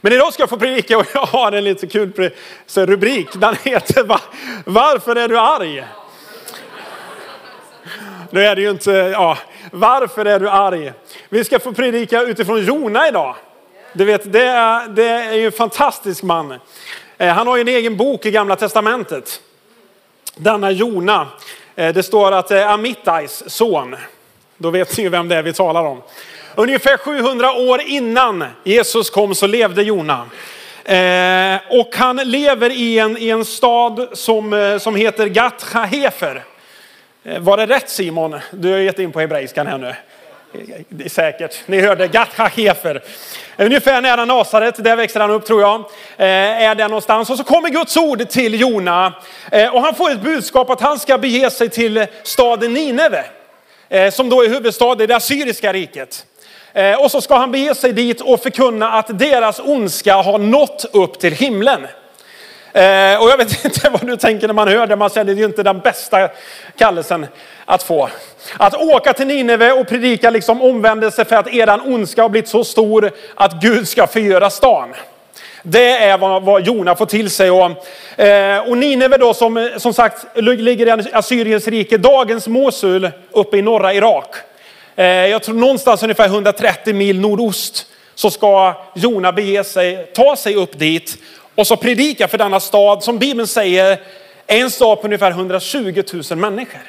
Men idag ska jag få predika och jag har en lite kul rubrik. Den heter Varför är du arg? Nu är det ju inte, ja, varför är du arg? Vi ska få predika utifrån Jona idag. Du vet, det är, det är ju en fantastisk man. Eh, han har ju en egen bok i gamla testamentet. Denna Jona. Eh, det står att eh, det är Amittais son. Då vet ni ju vem det är vi talar om. Ungefär 700 år innan Jesus kom så levde Jona. Eh, och han lever i en, i en stad som, eh, som heter Gat Hefer. Eh, var det rätt Simon? Du har gett in på hebreiskan här nu. Det är säkert. Ni hörde Gat Hefer. Ungefär nära Nasaret, där växer han upp tror jag. Eh, är det någonstans. Och så kommer Guds ord till Jona. Och han får ett budskap att han ska bege sig till staden Nineve. Som då är huvudstad i det assyriska riket. Eh, och så ska han bege sig dit och förkunna att deras ondska har nått upp till himlen. Eh, och jag vet inte vad du tänker när man hör det, man säger det är ju inte den bästa kallelsen att få. Att åka till Nineve och predika liksom omvändelse för att eran ondska har blivit så stor att Gud ska förgöra stan. Det är vad, vad Jona får till sig. Och, eh, och Nineve då som, som sagt ligger i Assyriens rike, dagens Mosul uppe i norra Irak. Eh, jag tror någonstans ungefär 130 mil nordost så ska Jona bege sig, ta sig upp dit och så predika för denna stad som Bibeln säger är en stad på ungefär 120 000 människor.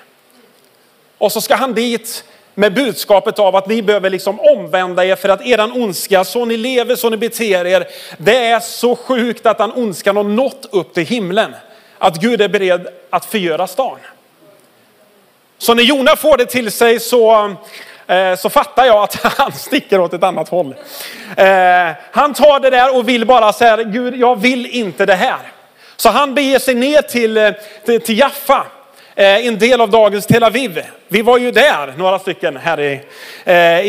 Och så ska han dit med budskapet av att ni behöver liksom omvända er för att eran ondska, så ni lever, så ni beter er, det är så sjukt att den ondskan har nått upp till himlen. Att Gud är beredd att förgöra stan. Så när Jona får det till sig så Eh, så fattar jag att han sticker åt ett annat håll. Eh, han tar det där och vill bara säga, Gud jag vill inte det här. Så han beger sig ner till, eh, till, till Jaffa, en del av dagens Tel Aviv. Vi var ju där, några stycken här i,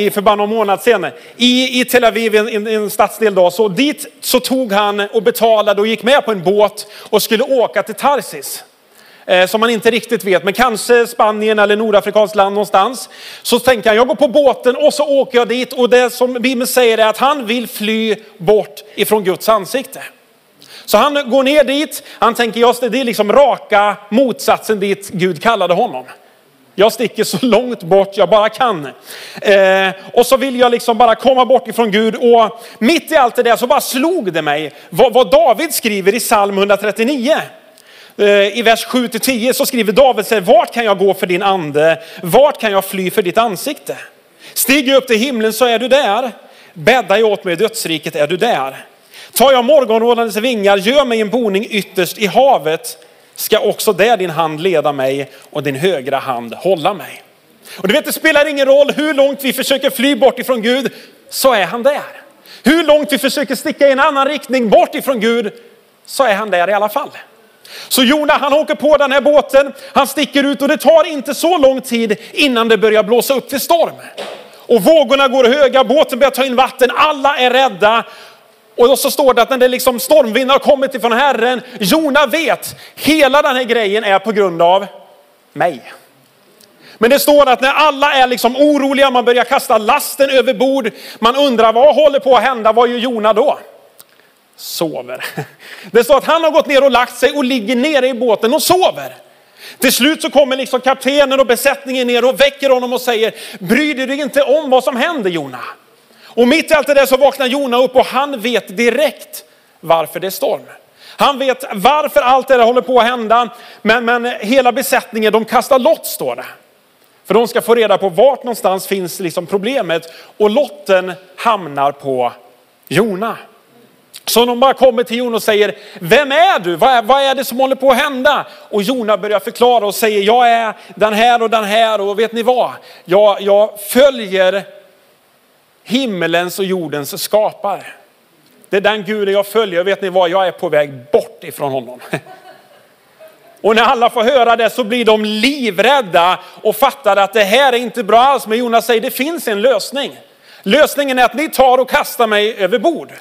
i för bara någon månad sedan. I, i Tel Aviv, en, en stadsdel då. Så dit så tog han och betalade och gick med på en båt och skulle åka till Tarsis. Eh, som man inte riktigt vet, men kanske Spanien eller nordafrikanskt land någonstans. Så tänker han, jag går på båten och så åker jag dit och det som Bibeln säger är att han vill fly bort ifrån Guds ansikte. Så han går ner dit, han tänker, just det är liksom raka motsatsen dit Gud kallade honom. Jag sticker så långt bort jag bara kan. Eh, och så vill jag liksom bara komma bort ifrån Gud. Och mitt i allt det där så bara slog det mig vad, vad David skriver i psalm 139. Eh, I vers 7-10 så skriver David så här, vart kan jag gå för din ande? Vart kan jag fly för ditt ansikte? Stiger jag upp till himlen så är du där. Bäddar jag åt mig i dödsriket är du där. Tar jag morgonrådandets vingar, gör mig en boning ytterst i havet, ska också där din hand leda mig och din högra hand hålla mig. Och du vet, det spelar ingen roll hur långt vi försöker fly bort ifrån Gud, så är han där. Hur långt vi försöker sticka i en annan riktning bort ifrån Gud, så är han där i alla fall. Så Jona han åker på den här båten, han sticker ut och det tar inte så lång tid innan det börjar blåsa upp till storm. Och vågorna går höga, båten börjar ta in vatten, alla är rädda. Och så står det att när det liksom stormvindar har kommit ifrån Herren, Jona vet, hela den här grejen är på grund av mig. Men det står att när alla är liksom oroliga, man börjar kasta lasten över bord, man undrar vad håller på att hända, vad gör Jona då? Sover. Det står att han har gått ner och lagt sig och ligger nere i båten och sover. Till slut så kommer liksom kaptenen och besättningen ner och väcker honom och säger, bryr du dig inte om vad som händer Jona? Och mitt i allt det där så vaknar Jona upp och han vet direkt varför det är storm. Han vet varför allt det där håller på att hända. Men, men hela besättningen, de kastar lott står det. För de ska få reda på vart någonstans finns liksom problemet. Och lotten hamnar på Jona. Så de bara kommer till Jona och säger, vem är du? Vad är, vad är det som håller på att hända? Och Jona börjar förklara och säger, jag är den här och den här och vet ni vad? Jag, jag följer himmelens och jordens skapare. Det är den guden jag följer. Och Vet ni vad? Jag är på väg bort ifrån honom. Och när alla får höra det så blir de livrädda och fattar att det här är inte bra alls. Men Jonas säger det finns en lösning. Lösningen är att ni tar och kastar mig över bord.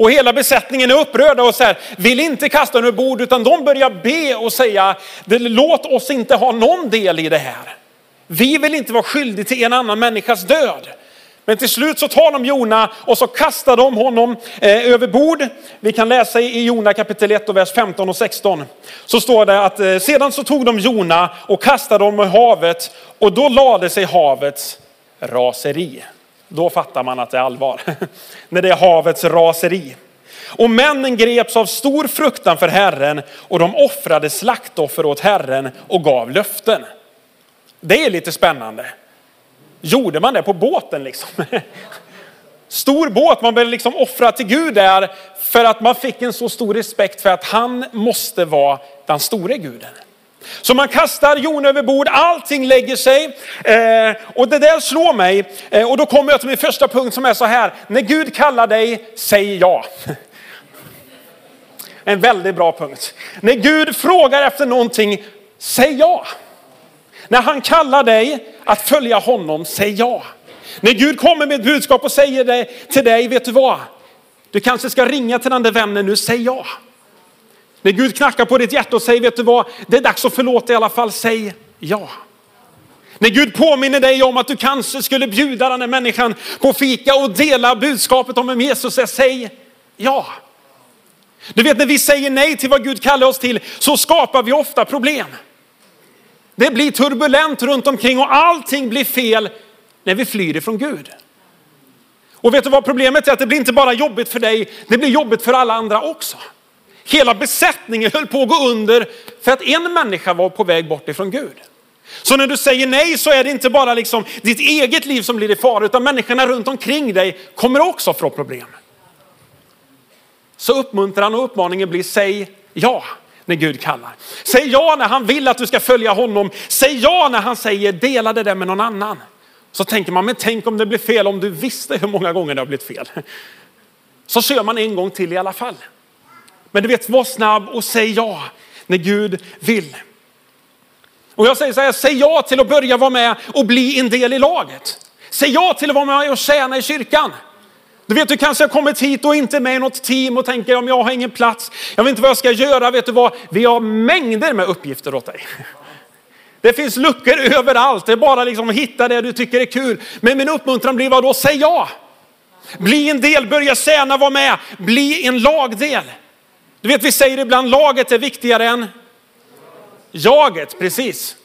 Och hela besättningen är upprörda och så vill inte kasta över bord utan de börjar be och säga, låt oss inte ha någon del i det här. Vi vill inte vara skyldiga till en annan människas död. Men till slut så tar de Jona och så kastar de honom eh, över bord. Vi kan läsa i Jona kapitel 1 och vers 15 och 16. Så står det att eh, sedan så tog de Jona och kastade honom i havet och då lade sig havets raseri. Då fattar man att det är allvar. När det är havets raseri. Och männen greps av stor fruktan för Herren och de offrade slaktoffer åt Herren och gav löften. Det är lite spännande. Gjorde man det på båten liksom? Stor båt, man började liksom offra till Gud där för att man fick en så stor respekt för att han måste vara den store guden. Så man kastar Jon över bord, allting lägger sig. Eh, och det där slår mig. Eh, och då kommer jag till min första punkt som är så här. När Gud kallar dig, säg ja. En väldigt bra punkt. När Gud frågar efter någonting, säg ja. När han kallar dig att följa honom, säg ja. När Gud kommer med ett budskap och säger det till dig, vet du vad? Du kanske ska ringa till den där vännen nu, säg ja. När Gud knackar på ditt hjärta och säger, vet du vad? Det är dags att förlåta i alla fall, säg ja. När Gud påminner dig om att du kanske skulle bjuda den här människan på fika och dela budskapet om vem Jesus är, säg ja. Du vet när vi säger nej till vad Gud kallar oss till så skapar vi ofta problem. Det blir turbulent runt omkring och allting blir fel när vi flyr ifrån Gud. Och vet du vad problemet är? Att det blir inte bara jobbigt för dig, det blir jobbigt för alla andra också. Hela besättningen höll på att gå under för att en människa var på väg bort ifrån Gud. Så när du säger nej så är det inte bara liksom ditt eget liv som blir i fara, utan människorna runt omkring dig kommer också få problem. Så uppmuntran och uppmaningen blir säg ja när Gud kallar. Säg ja när han vill att du ska följa honom. Säg ja när han säger dela det där med någon annan. Så tänker man, men tänk om det blir fel, om du visste hur många gånger det har blivit fel. Så kör man en gång till i alla fall. Men du vet, var snabb och säg ja när Gud vill. Och jag säger så här, säg ja till att börja vara med och bli en del i laget. Säg ja till att vara med och tjäna i kyrkan. Du vet, du kanske har kommit hit och inte med i något team och tänker om jag har ingen plats, jag vet inte vad jag ska göra. Vet du vad? Vi har mängder med uppgifter åt dig. Det finns luckor överallt. Det är bara liksom att hitta det du tycker är kul. Men min uppmuntran blir vad då? Säg ja. Bli en del, börja tjäna, vara med. Bli en lagdel. Du vet, vi säger ibland laget är viktigare än jaget, precis.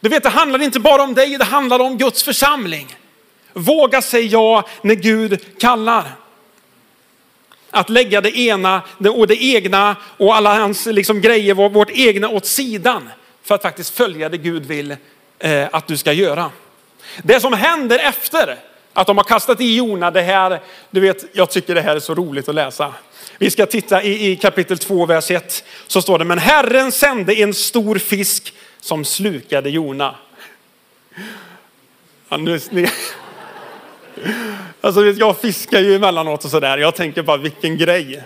Du vet, det handlar inte bara om dig, det handlar om Guds församling. Våga säga ja när Gud kallar. Att lägga det ena och det egna och alla hans liksom grejer, vårt egna åt sidan för att faktiskt följa det Gud vill eh, att du ska göra. Det som händer efter att de har kastat i Jona, det här, du vet, jag tycker det här är så roligt att läsa. Vi ska titta i, i kapitel 2, vers 1. Så står det, men Herren sände en stor fisk som slukade Jona. Ja, nu, ni, alltså, jag fiskar ju emellanåt och sådär. Jag tänker bara vilken grej.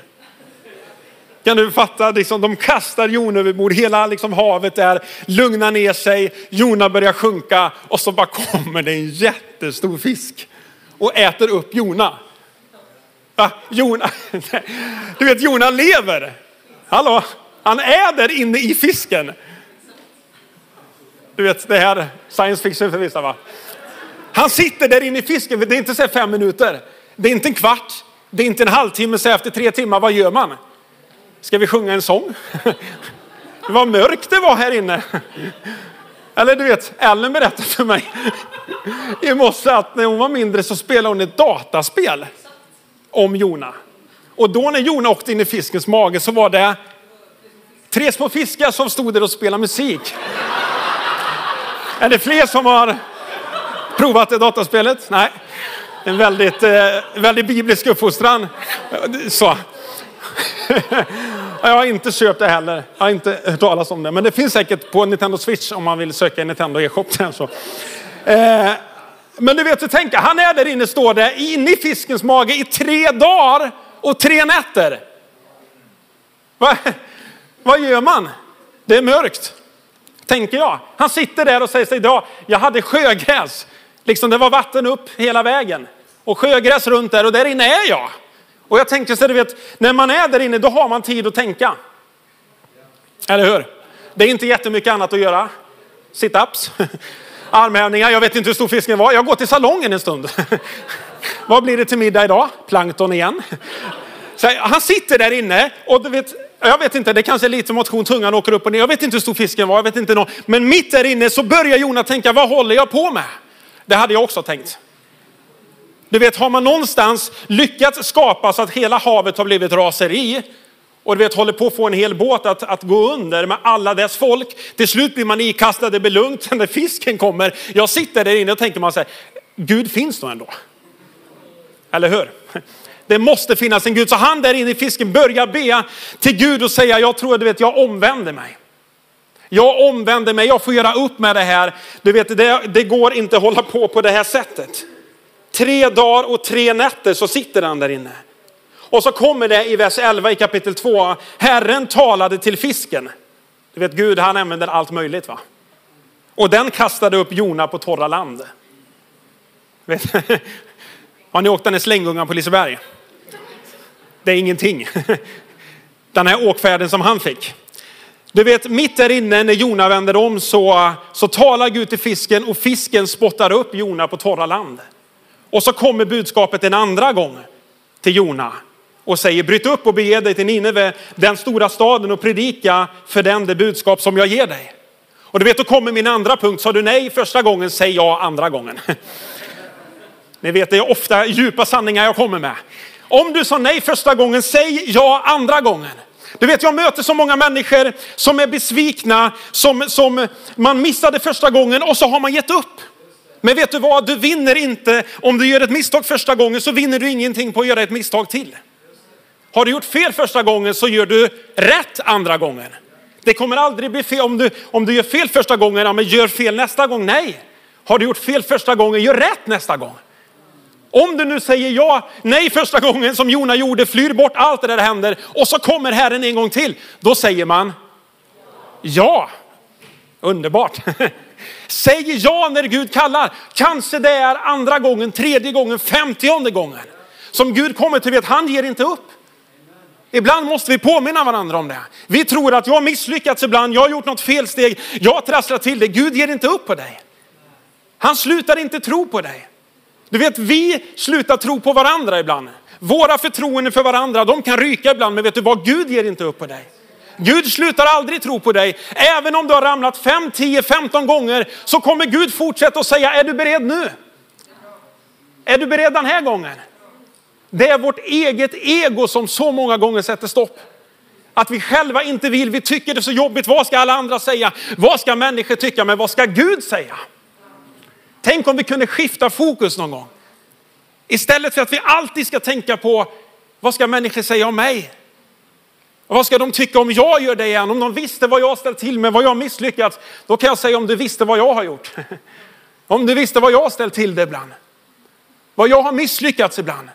Kan du fatta? Liksom, de kastar Jona överbord. Hela liksom, havet där lugnar ner sig. Jona börjar sjunka och så bara kommer det en jättestor fisk och äter upp Jona. Va? Jona. Du vet Jona lever. Hallå? Han är där inne i fisken. Du vet det här science fiction för vissa va? Han sitter där inne i fisken, det är inte så fem minuter. Det är inte en kvart, det är inte en halvtimme, så efter tre timmar, vad gör man? Ska vi sjunga en sång? Vad mörkt det var här inne. Eller du vet, Ellen berättade för mig i morse att när hon var mindre så spelade hon ett dataspel om Jona. Och då när Jona åkte in i fiskens mage så var det tre små fiskar som stod där och spelade musik. Är det fler som har provat det dataspelet? Nej. En väldigt, eh, väldigt biblisk uppfostran. Så. Jag har inte köpt det heller. Jag har inte hört talas om det. Men det finns säkert på Nintendo Switch om man vill söka i Nintendo e-shop. Men du vet hur tänker han är där inne, står det, inne i fiskens mage i tre dagar och tre nätter. Va? Vad gör man? Det är mörkt, tänker jag. Han sitter där och säger sig, ja, jag hade sjögräs. Liksom det var vatten upp hela vägen. Och sjögräs runt där och där inne är jag. Och jag tänkte så du vet, när man är där inne då har man tid att tänka. Eller hur? Det är inte jättemycket annat att göra. Sit-ups armhävningar. Jag vet inte hur stor fisken var. Jag går till salongen en stund. Vad blir det till middag idag? Plankton igen. Så han sitter där inne och du vet, jag vet inte, det kanske är lite motion, tungan åker upp och ner. Jag vet inte hur stor fisken var, jag vet inte. Någon. Men mitt där inne så börjar Jona tänka, vad håller jag på med? Det hade jag också tänkt. Du vet, har man någonstans lyckats skapa så att hela havet har blivit raseri och du vet, håller på att få en hel båt att, att gå under med alla dess folk. Till slut blir man ikastad, det blir lugnt när fisken kommer. Jag sitter där inne och tänker man så här, Gud finns nog ändå. Eller hur? Det måste finnas en Gud. Så han där inne i fisken börjar be till Gud och säga, jag tror du vet, jag omvänder mig. Jag omvänder mig, jag får göra upp med det här. Du vet, det, det går inte att hålla på på det här sättet. Tre dagar och tre nätter så sitter han där inne. Och så kommer det i vers 11 i kapitel 2. Herren talade till fisken. Du vet Gud han använder allt möjligt va. Och den kastade upp Jona på torra land. Vet, har ni åkt den här slänggungan på Liseberg? Det är ingenting. Den här åkfärden som han fick. Du vet, mitt där inne när Jona vänder om så, så talar Gud till fisken och fisken spottar upp Jona på torra land. Och så kommer budskapet en andra gång till Jona och säger bryt upp och bege dig till Nineve, den stora staden och predika för den det budskap som jag ger dig. Och du vet, då kommer min andra punkt. Sa du nej första gången, säg ja andra gången. Ni vet, det är ofta djupa sanningar jag kommer med. Om du sa nej första gången, säg ja andra gången. Du vet, jag möter så många människor som är besvikna, som, som man missade första gången och så har man gett upp. Men vet du vad, du vinner inte, om du gör ett misstag första gången så vinner du ingenting på att göra ett misstag till. Har du gjort fel första gången så gör du rätt andra gången. Det kommer aldrig bli fel. Om du, om du gör fel första gången, ja, men gör fel nästa gång. Nej. Har du gjort fel första gången, gör rätt nästa gång. Om du nu säger ja, nej första gången som Jona gjorde, flyr bort allt det där händer och så kommer Herren en gång till. Då säger man ja. Underbart. Säg ja när Gud kallar. Kanske det är andra gången, tredje gången, femtionde gången. Som Gud kommer till vet, han ger inte upp. Ibland måste vi påminna varandra om det. Vi tror att jag har misslyckats ibland, jag har gjort något felsteg, jag har trasslat till det. Gud ger inte upp på dig. Han slutar inte tro på dig. Du vet, vi slutar tro på varandra ibland. Våra förtroenden för varandra, de kan ryka ibland, men vet du vad? Gud ger inte upp på dig. Gud slutar aldrig tro på dig. Även om du har ramlat 5, 10, 15 gånger så kommer Gud fortsätta att säga, är du beredd nu? Är du beredd den här gången? Det är vårt eget ego som så många gånger sätter stopp. Att vi själva inte vill, vi tycker det är så jobbigt. Vad ska alla andra säga? Vad ska människor tycka? Men vad ska Gud säga? Tänk om vi kunde skifta fokus någon gång. Istället för att vi alltid ska tänka på vad ska människor säga om mig? Och vad ska de tycka om jag gör det igen? Om de visste vad jag ställt till med, vad jag misslyckats. Då kan jag säga om du visste vad jag har gjort. Om du visste vad jag ställt till det ibland. Vad jag har misslyckats ibland.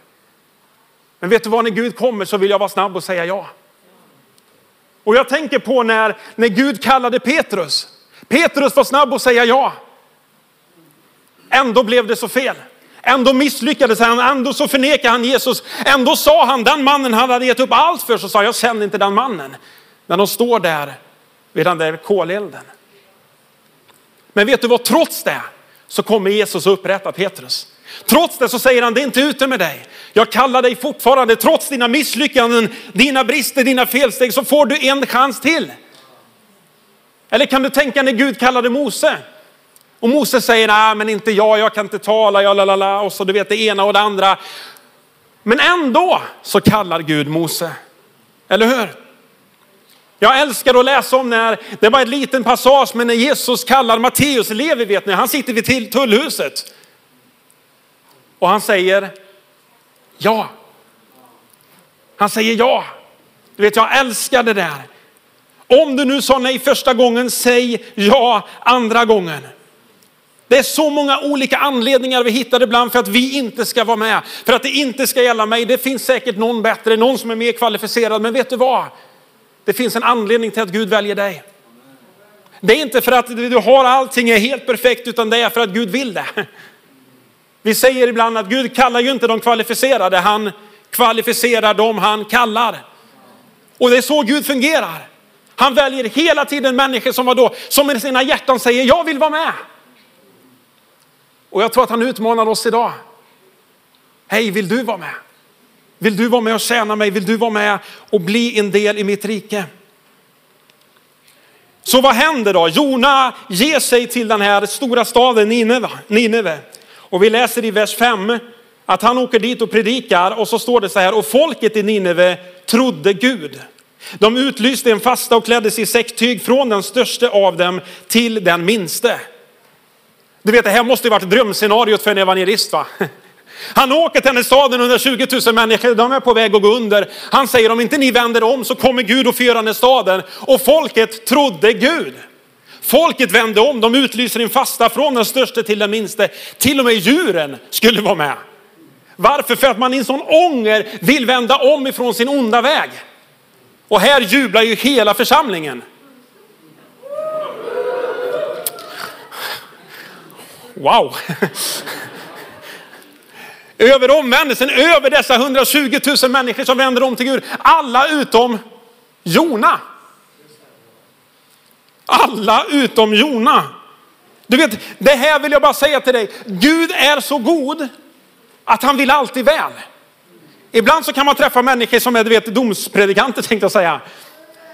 Men vet du vad, när Gud kommer så vill jag vara snabb och säga ja. Och jag tänker på när, när Gud kallade Petrus. Petrus var snabb att säga ja. Ändå blev det så fel. Ändå misslyckades han, ändå så förnekade han Jesus. Ändå sa han, den mannen han hade gett upp allt för, så sa jag känner inte den mannen. När de står där vid den där kolelden. Men vet du vad, trots det så kommer Jesus och upprätta Petrus. Trots det så säger han, det är inte ute med dig. Jag kallar dig fortfarande, trots dina misslyckanden, dina brister, dina felsteg, så får du en chans till. Eller kan du tänka när Gud kallade Mose? Och Mose säger, nej men inte jag, jag kan inte tala, ja, lalala, och så du vet det ena och det andra. Men ändå så kallar Gud Mose. Eller hur? Jag älskar att läsa om när, det var en liten passage, men när Jesus kallar Matteus, Levi vet ni, han sitter vid tullhuset. Och han säger ja. Han säger ja. Du vet, jag älskar det där. Om du nu sa nej första gången, säg ja andra gången. Det är så många olika anledningar vi hittar ibland för att vi inte ska vara med. För att det inte ska gälla mig. Det finns säkert någon bättre, någon som är mer kvalificerad. Men vet du vad? Det finns en anledning till att Gud väljer dig. Det är inte för att du har allting är helt perfekt utan det är för att Gud vill det. Vi säger ibland att Gud kallar ju inte de kvalificerade, han kvalificerar dem han kallar. Och det är så Gud fungerar. Han väljer hela tiden människor som, var då, som i sina hjärtan säger, jag vill vara med. Och jag tror att han utmanar oss idag. Hej, vill du vara med? Vill du vara med och tjäna mig? Vill du vara med och bli en del i mitt rike? Så vad händer då? Jona ger sig till den här stora staden Nineve. Och vi läser i vers 5 att han åker dit och predikar och så står det så här, och folket i Nineve trodde Gud. De utlyste en fasta och klädde sig i säcktyg från den största av dem till den minste. Du vet, det här måste ju varit drömscenariot för en evangelist va? Han åker till den staden, 120 000 människor, de är på väg att gå under. Han säger om inte ni vänder om så kommer Gud att förgöra den staden. Och folket trodde Gud. Folket vände om, de utlyser en fasta från den största till den minste. Till och med djuren skulle vara med. Varför? För att man i en sån ånger vill vända om ifrån sin onda väg. Och här jublar ju hela församlingen. Wow! Över omvändelsen, över dessa 120 000 människor som vänder om till Gud. Alla utom Jona. Alla utom Jona. Du vet, det här vill jag bara säga till dig. Gud är så god att han vill alltid väl. Ibland så kan man träffa människor som är du vet, domspredikanter tänkte jag säga.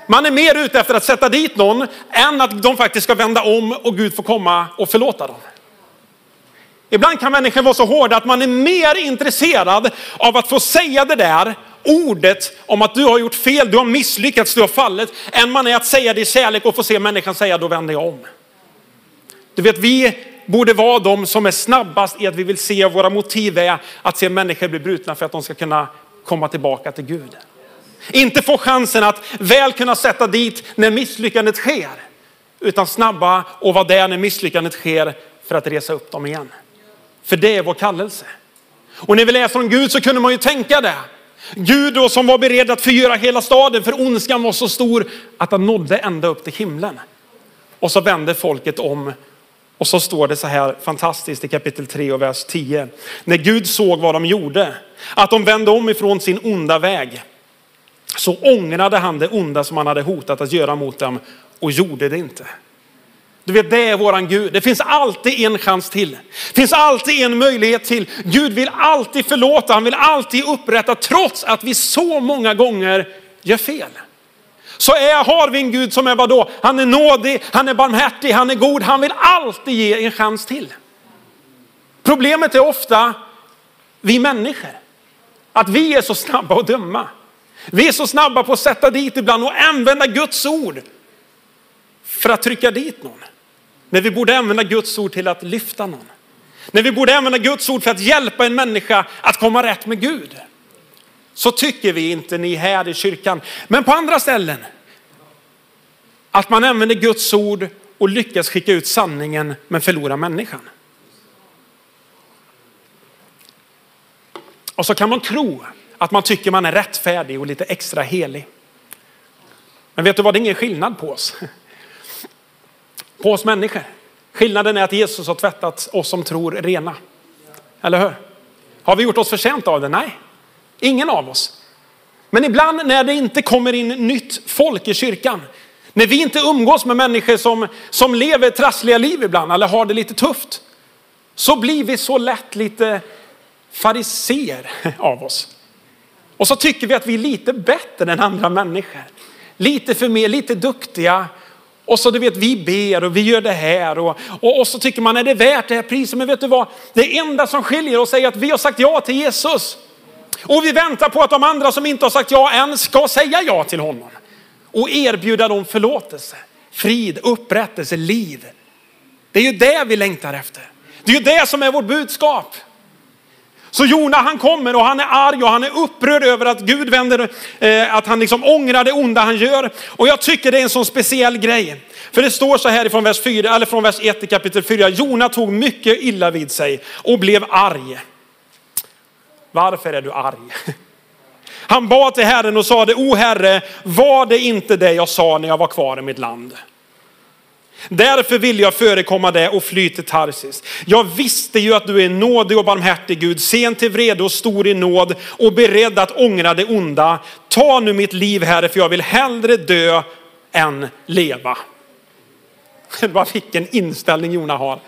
Man är mer ute efter att sätta dit någon än att de faktiskt ska vända om och Gud får komma och förlåta dem. Ibland kan människor vara så hårda att man är mer intresserad av att få säga det där ordet om att du har gjort fel, du har misslyckats, du har fallit, än man är att säga det i kärlek och få se människan säga då vänder jag om. Du vet, vi borde vara de som är snabbast i att vi vill se våra motiv är att se människor bli brutna för att de ska kunna komma tillbaka till Gud. Inte få chansen att väl kunna sätta dit när misslyckandet sker, utan snabba och vara där när misslyckandet sker för att resa upp dem igen. För det är vår kallelse. Och när vi läser om Gud så kunde man ju tänka det. Gud då som var beredd att förgöra hela staden för ondskan var så stor att han nådde ända upp till himlen. Och så vände folket om och så står det så här fantastiskt i kapitel 3 och vers 10. När Gud såg vad de gjorde, att de vände om ifrån sin onda väg, så ångrade han det onda som han hade hotat att göra mot dem och gjorde det inte. Du vet, det är våran Gud. Det finns alltid en chans till. Det finns alltid en möjlighet till. Gud vill alltid förlåta, han vill alltid upprätta trots att vi så många gånger gör fel. Så är, har vi en Gud som är vadå? Han är nådig, han är barmhärtig, han är god. Han vill alltid ge en chans till. Problemet är ofta vi människor. Att vi är så snabba att döma. Vi är så snabba på att sätta dit ibland och använda Guds ord för att trycka dit någon. När vi borde använda Guds ord till att lyfta någon. När vi borde använda Guds ord för att hjälpa en människa att komma rätt med Gud. Så tycker vi inte ni här i kyrkan. Men på andra ställen. Att man använder Guds ord och lyckas skicka ut sanningen men förlorar människan. Och så kan man tro att man tycker man är rättfärdig och lite extra helig. Men vet du vad, det är ingen skillnad på oss på oss människor. Skillnaden är att Jesus har tvättat oss som tror rena. Eller hur? Har vi gjort oss förtjänta av det? Nej, ingen av oss. Men ibland när det inte kommer in nytt folk i kyrkan, när vi inte umgås med människor som, som lever trassliga liv ibland eller har det lite tufft, så blir vi så lätt lite fariser av oss. Och så tycker vi att vi är lite bättre än andra människor. Lite för mer, lite duktiga och så du vet, vi ber och vi gör det här och, och, och så tycker man, är det värt det här priset? Men vet du vad? Det enda som skiljer oss är att vi har sagt ja till Jesus. Och vi väntar på att de andra som inte har sagt ja än ska säga ja till honom. Och erbjuda dem förlåtelse, frid, upprättelse, liv. Det är ju det vi längtar efter. Det är ju det som är vårt budskap. Så Jona han kommer och han är arg och han är upprörd över att Gud vänder, eh, att han liksom ångrar det onda han gör. Och jag tycker det är en sån speciell grej. För det står så här från vers, 4, eller från vers 1 i kapitel 4. Jona tog mycket illa vid sig och blev arg. Varför är du arg? Han bad till Herren och sade, O Herre, var det inte det jag sa när jag var kvar i mitt land? Därför vill jag förekomma det och fly till Tarsis. Jag visste ju att du är nådig och barmhärtig Gud, sen till vrede och stor i nåd och beredd att ångra det onda. Ta nu mitt liv Herre, för jag vill hellre dö än leva. Vad vilken inställning Jona har.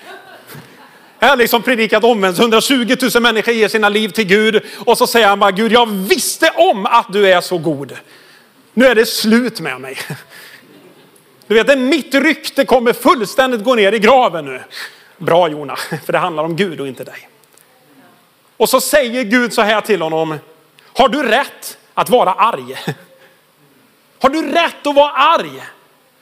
Jag har liksom predikat omvänt. 120 000 människor ger sina liv till Gud. Och så säger han bara, Gud jag visste om att du är så god. Nu är det slut med mig. Du vet, mitt rykte kommer fullständigt gå ner i graven nu. Bra Jona, för det handlar om Gud och inte dig. Och så säger Gud så här till honom. Har du rätt att vara arg? Har du rätt att vara arg?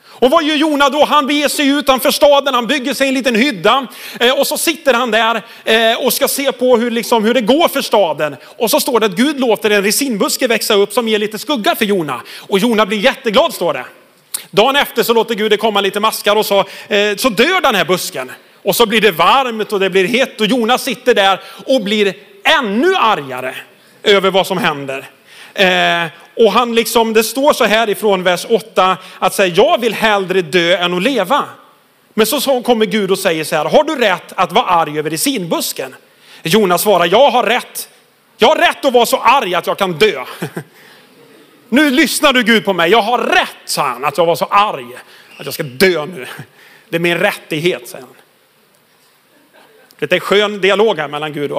Och vad gör Jona då? Han beger sig utanför staden, han bygger sig en liten hydda eh, och så sitter han där eh, och ska se på hur, liksom, hur det går för staden. Och så står det att Gud låter en resinbuske växa upp som ger lite skugga för Jona. Och Jona blir jätteglad står det. Dagen efter så låter Gud det komma lite maskar och så, eh, så dör den här busken. Och så blir det varmt och det blir hett och Jonas sitter där och blir ännu argare över vad som händer. Eh, och han liksom, det står så här ifrån vers 8 att säga, jag vill hellre dö än att leva. Men så, kommer Gud och säger så här, har du rätt att vara arg över resinbusken? Jonas svarar, jag har rätt. Jag har rätt att vara så arg att jag kan dö. Nu lyssnar du Gud på mig. Jag har rätt, sa han, att jag var så arg. Att jag ska dö nu. Det är min rättighet, säger han. Det är en skön dialog här mellan Gud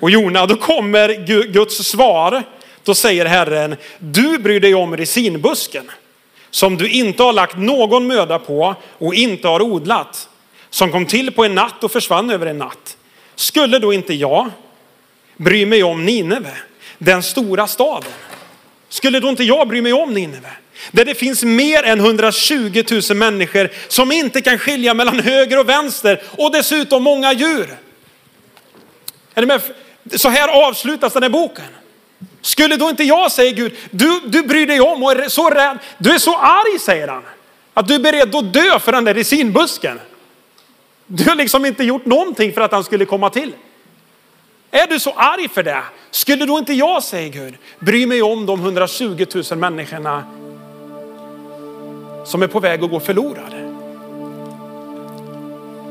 och Jona. Då kommer Guds svar. Då säger Herren, du bryr dig om resinbusken som du inte har lagt någon möda på och inte har odlat. Som kom till på en natt och försvann över en natt. Skulle då inte jag bry mig om Nineve, den stora staden? Skulle då inte jag bry mig om Nineve? Där det finns mer än 120 000 människor som inte kan skilja mellan höger och vänster och dessutom många djur. Är med? Så här avslutas den här boken. Skulle då inte jag, säger Gud, du, du bryr dig om och är så rädd, du är så arg säger han, att du är beredd att dö för den där resinbusken. Du har liksom inte gjort någonting för att han skulle komma till. Är du så arg för det? Skulle då inte jag, säger Gud, bry mig om de 120 000 människorna som är på väg att gå förlorade?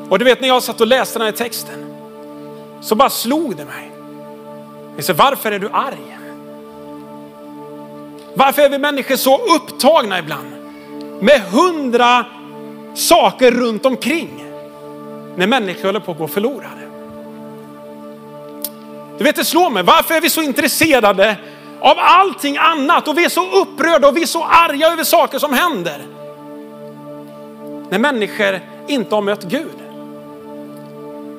Och du vet när jag satt och läste den här texten så bara slog det mig. Jag sa, varför är du arg? Varför är vi människor så upptagna ibland med hundra saker runt omkring när människor håller på att gå förlorade? Du vet det slår mig, varför är vi så intresserade av allting annat och vi är så upprörda och vi är så arga över saker som händer. När människor inte har mött Gud.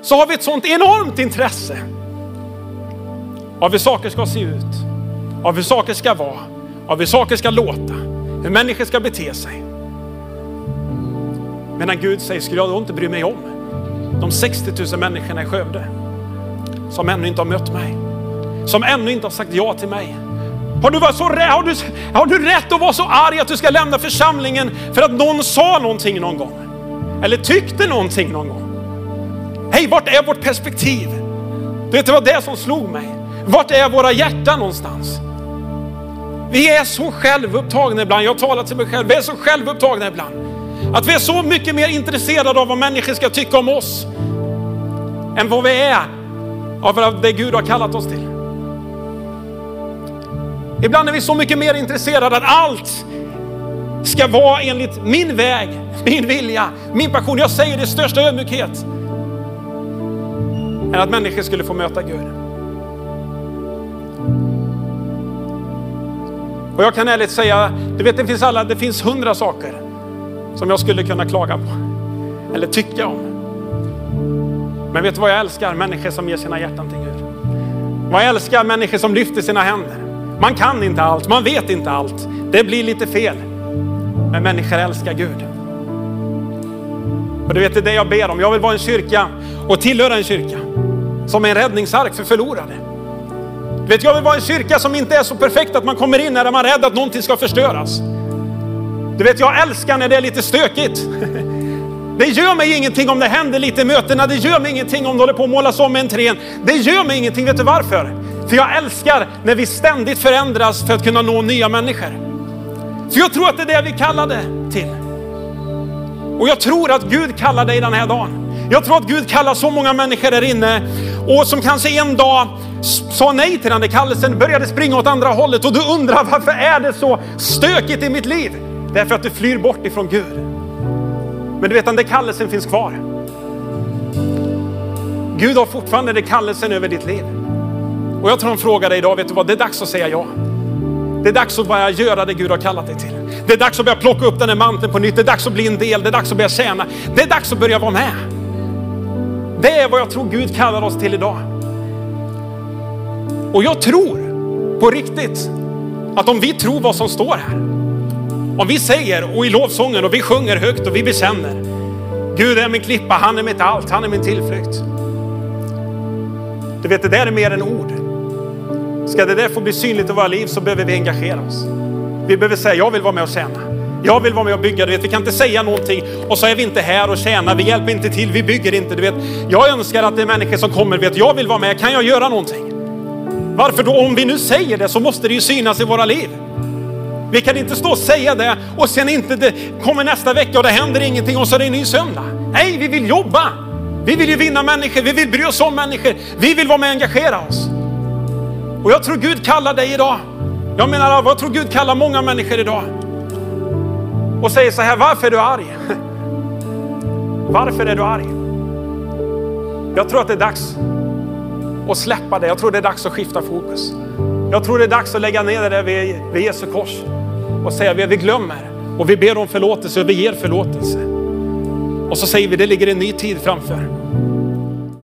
Så har vi ett sånt enormt intresse av hur saker ska se ut, av hur saker ska vara, av hur saker ska låta, hur människor ska bete sig. Medan Gud säger, skulle jag då inte bry mig om de 60 000 människorna i Skövde? Som ännu inte har mött mig. Som ännu inte har sagt ja till mig. Har du, varit så, har, du, har du rätt att vara så arg att du ska lämna församlingen för att någon sa någonting någon gång? Eller tyckte någonting någon gång? Hej, vart är vårt perspektiv? Vet du vad det som slog mig? Vart är våra hjärtan någonstans? Vi är så självupptagna ibland. Jag talar till mig själv. Vi är så självupptagna ibland. Att vi är så mycket mer intresserade av vad människor ska tycka om oss än vad vi är av det Gud har kallat oss till. Ibland är vi så mycket mer intresserade att allt ska vara enligt min väg, min vilja, min passion. Jag säger det i största ödmjukhet. Än att människor skulle få möta Gud. Och jag kan ärligt säga, du vet det finns alla, det finns hundra saker som jag skulle kunna klaga på. Eller tycka om. Men vet du vad jag älskar? Människor som ger sina hjärtan till Gud. Vad jag älskar människor som lyfter sina händer. Man kan inte allt, man vet inte allt. Det blir lite fel. Men människor älskar Gud. Och du vet, det är det jag ber om. Jag vill vara en kyrka och tillhöra en kyrka som är en räddningsark för förlorade. Du vet, jag vill vara en kyrka som inte är så perfekt att man kommer in när man är rädd att någonting ska förstöras. Du vet, jag älskar när det är lite stökigt. Det gör mig ingenting om det händer lite i mötena. Det gör mig ingenting om det håller på att målas om entrén. Det gör mig ingenting. Vet du varför? För jag älskar när vi ständigt förändras för att kunna nå nya människor. För jag tror att det är det vi kallade till. Och jag tror att Gud kallar dig den här dagen. Jag tror att Gud kallar så många människor där inne och som kanske en dag sa nej till den där kallelsen, började springa åt andra hållet och du undrar varför är det så stökigt i mitt liv? Därför att du flyr bort ifrån Gud. Men du vet, den där kallelsen finns kvar. Gud har fortfarande den kallelsen över ditt liv. Och jag tror han frågar dig idag, vet du vad, det är dags att säga ja. Det är dags att börja göra det Gud har kallat dig till. Det är dags att börja plocka upp den här manteln på nytt. Det är dags att bli en del. Det är dags att börja tjäna. Det är dags att börja vara med. Det är vad jag tror Gud kallar oss till idag. Och jag tror på riktigt att om vi tror vad som står här. Om vi säger och i lovsången och vi sjunger högt och vi bekänner. Gud är min klippa, han är mitt allt, han är min tillflykt. Du vet, det där är mer än ord. Ska det där få bli synligt i våra liv så behöver vi engagera oss. Vi behöver säga, jag vill vara med och tjäna. Jag vill vara med och bygga. Du vet, vi kan inte säga någonting och så är vi inte här och tjänar. Vi hjälper inte till, vi bygger inte. Du vet, jag önskar att det är människor som kommer vet, jag vill vara med. Kan jag göra någonting? Varför då? Om vi nu säger det så måste det ju synas i våra liv. Vi kan inte stå och säga det och sen inte det kommer nästa vecka och det händer ingenting och så är det en ny söndag. Nej, vi vill jobba. Vi vill ju vinna människor, vi vill bry oss om människor. Vi vill vara med och engagera oss. Och jag tror Gud kallar dig idag. Jag menar, jag tror Gud kallar många människor idag? Och säger så här, varför är du arg? Varför är du arg? Jag tror att det är dags att släppa det. Jag tror det är dags att skifta fokus. Jag tror det är dags att lägga ner det där vid, vid Jesu kors och säga vi, glömmer och vi ber om förlåtelse och vi ger förlåtelse. Och så säger vi det ligger en ny tid framför.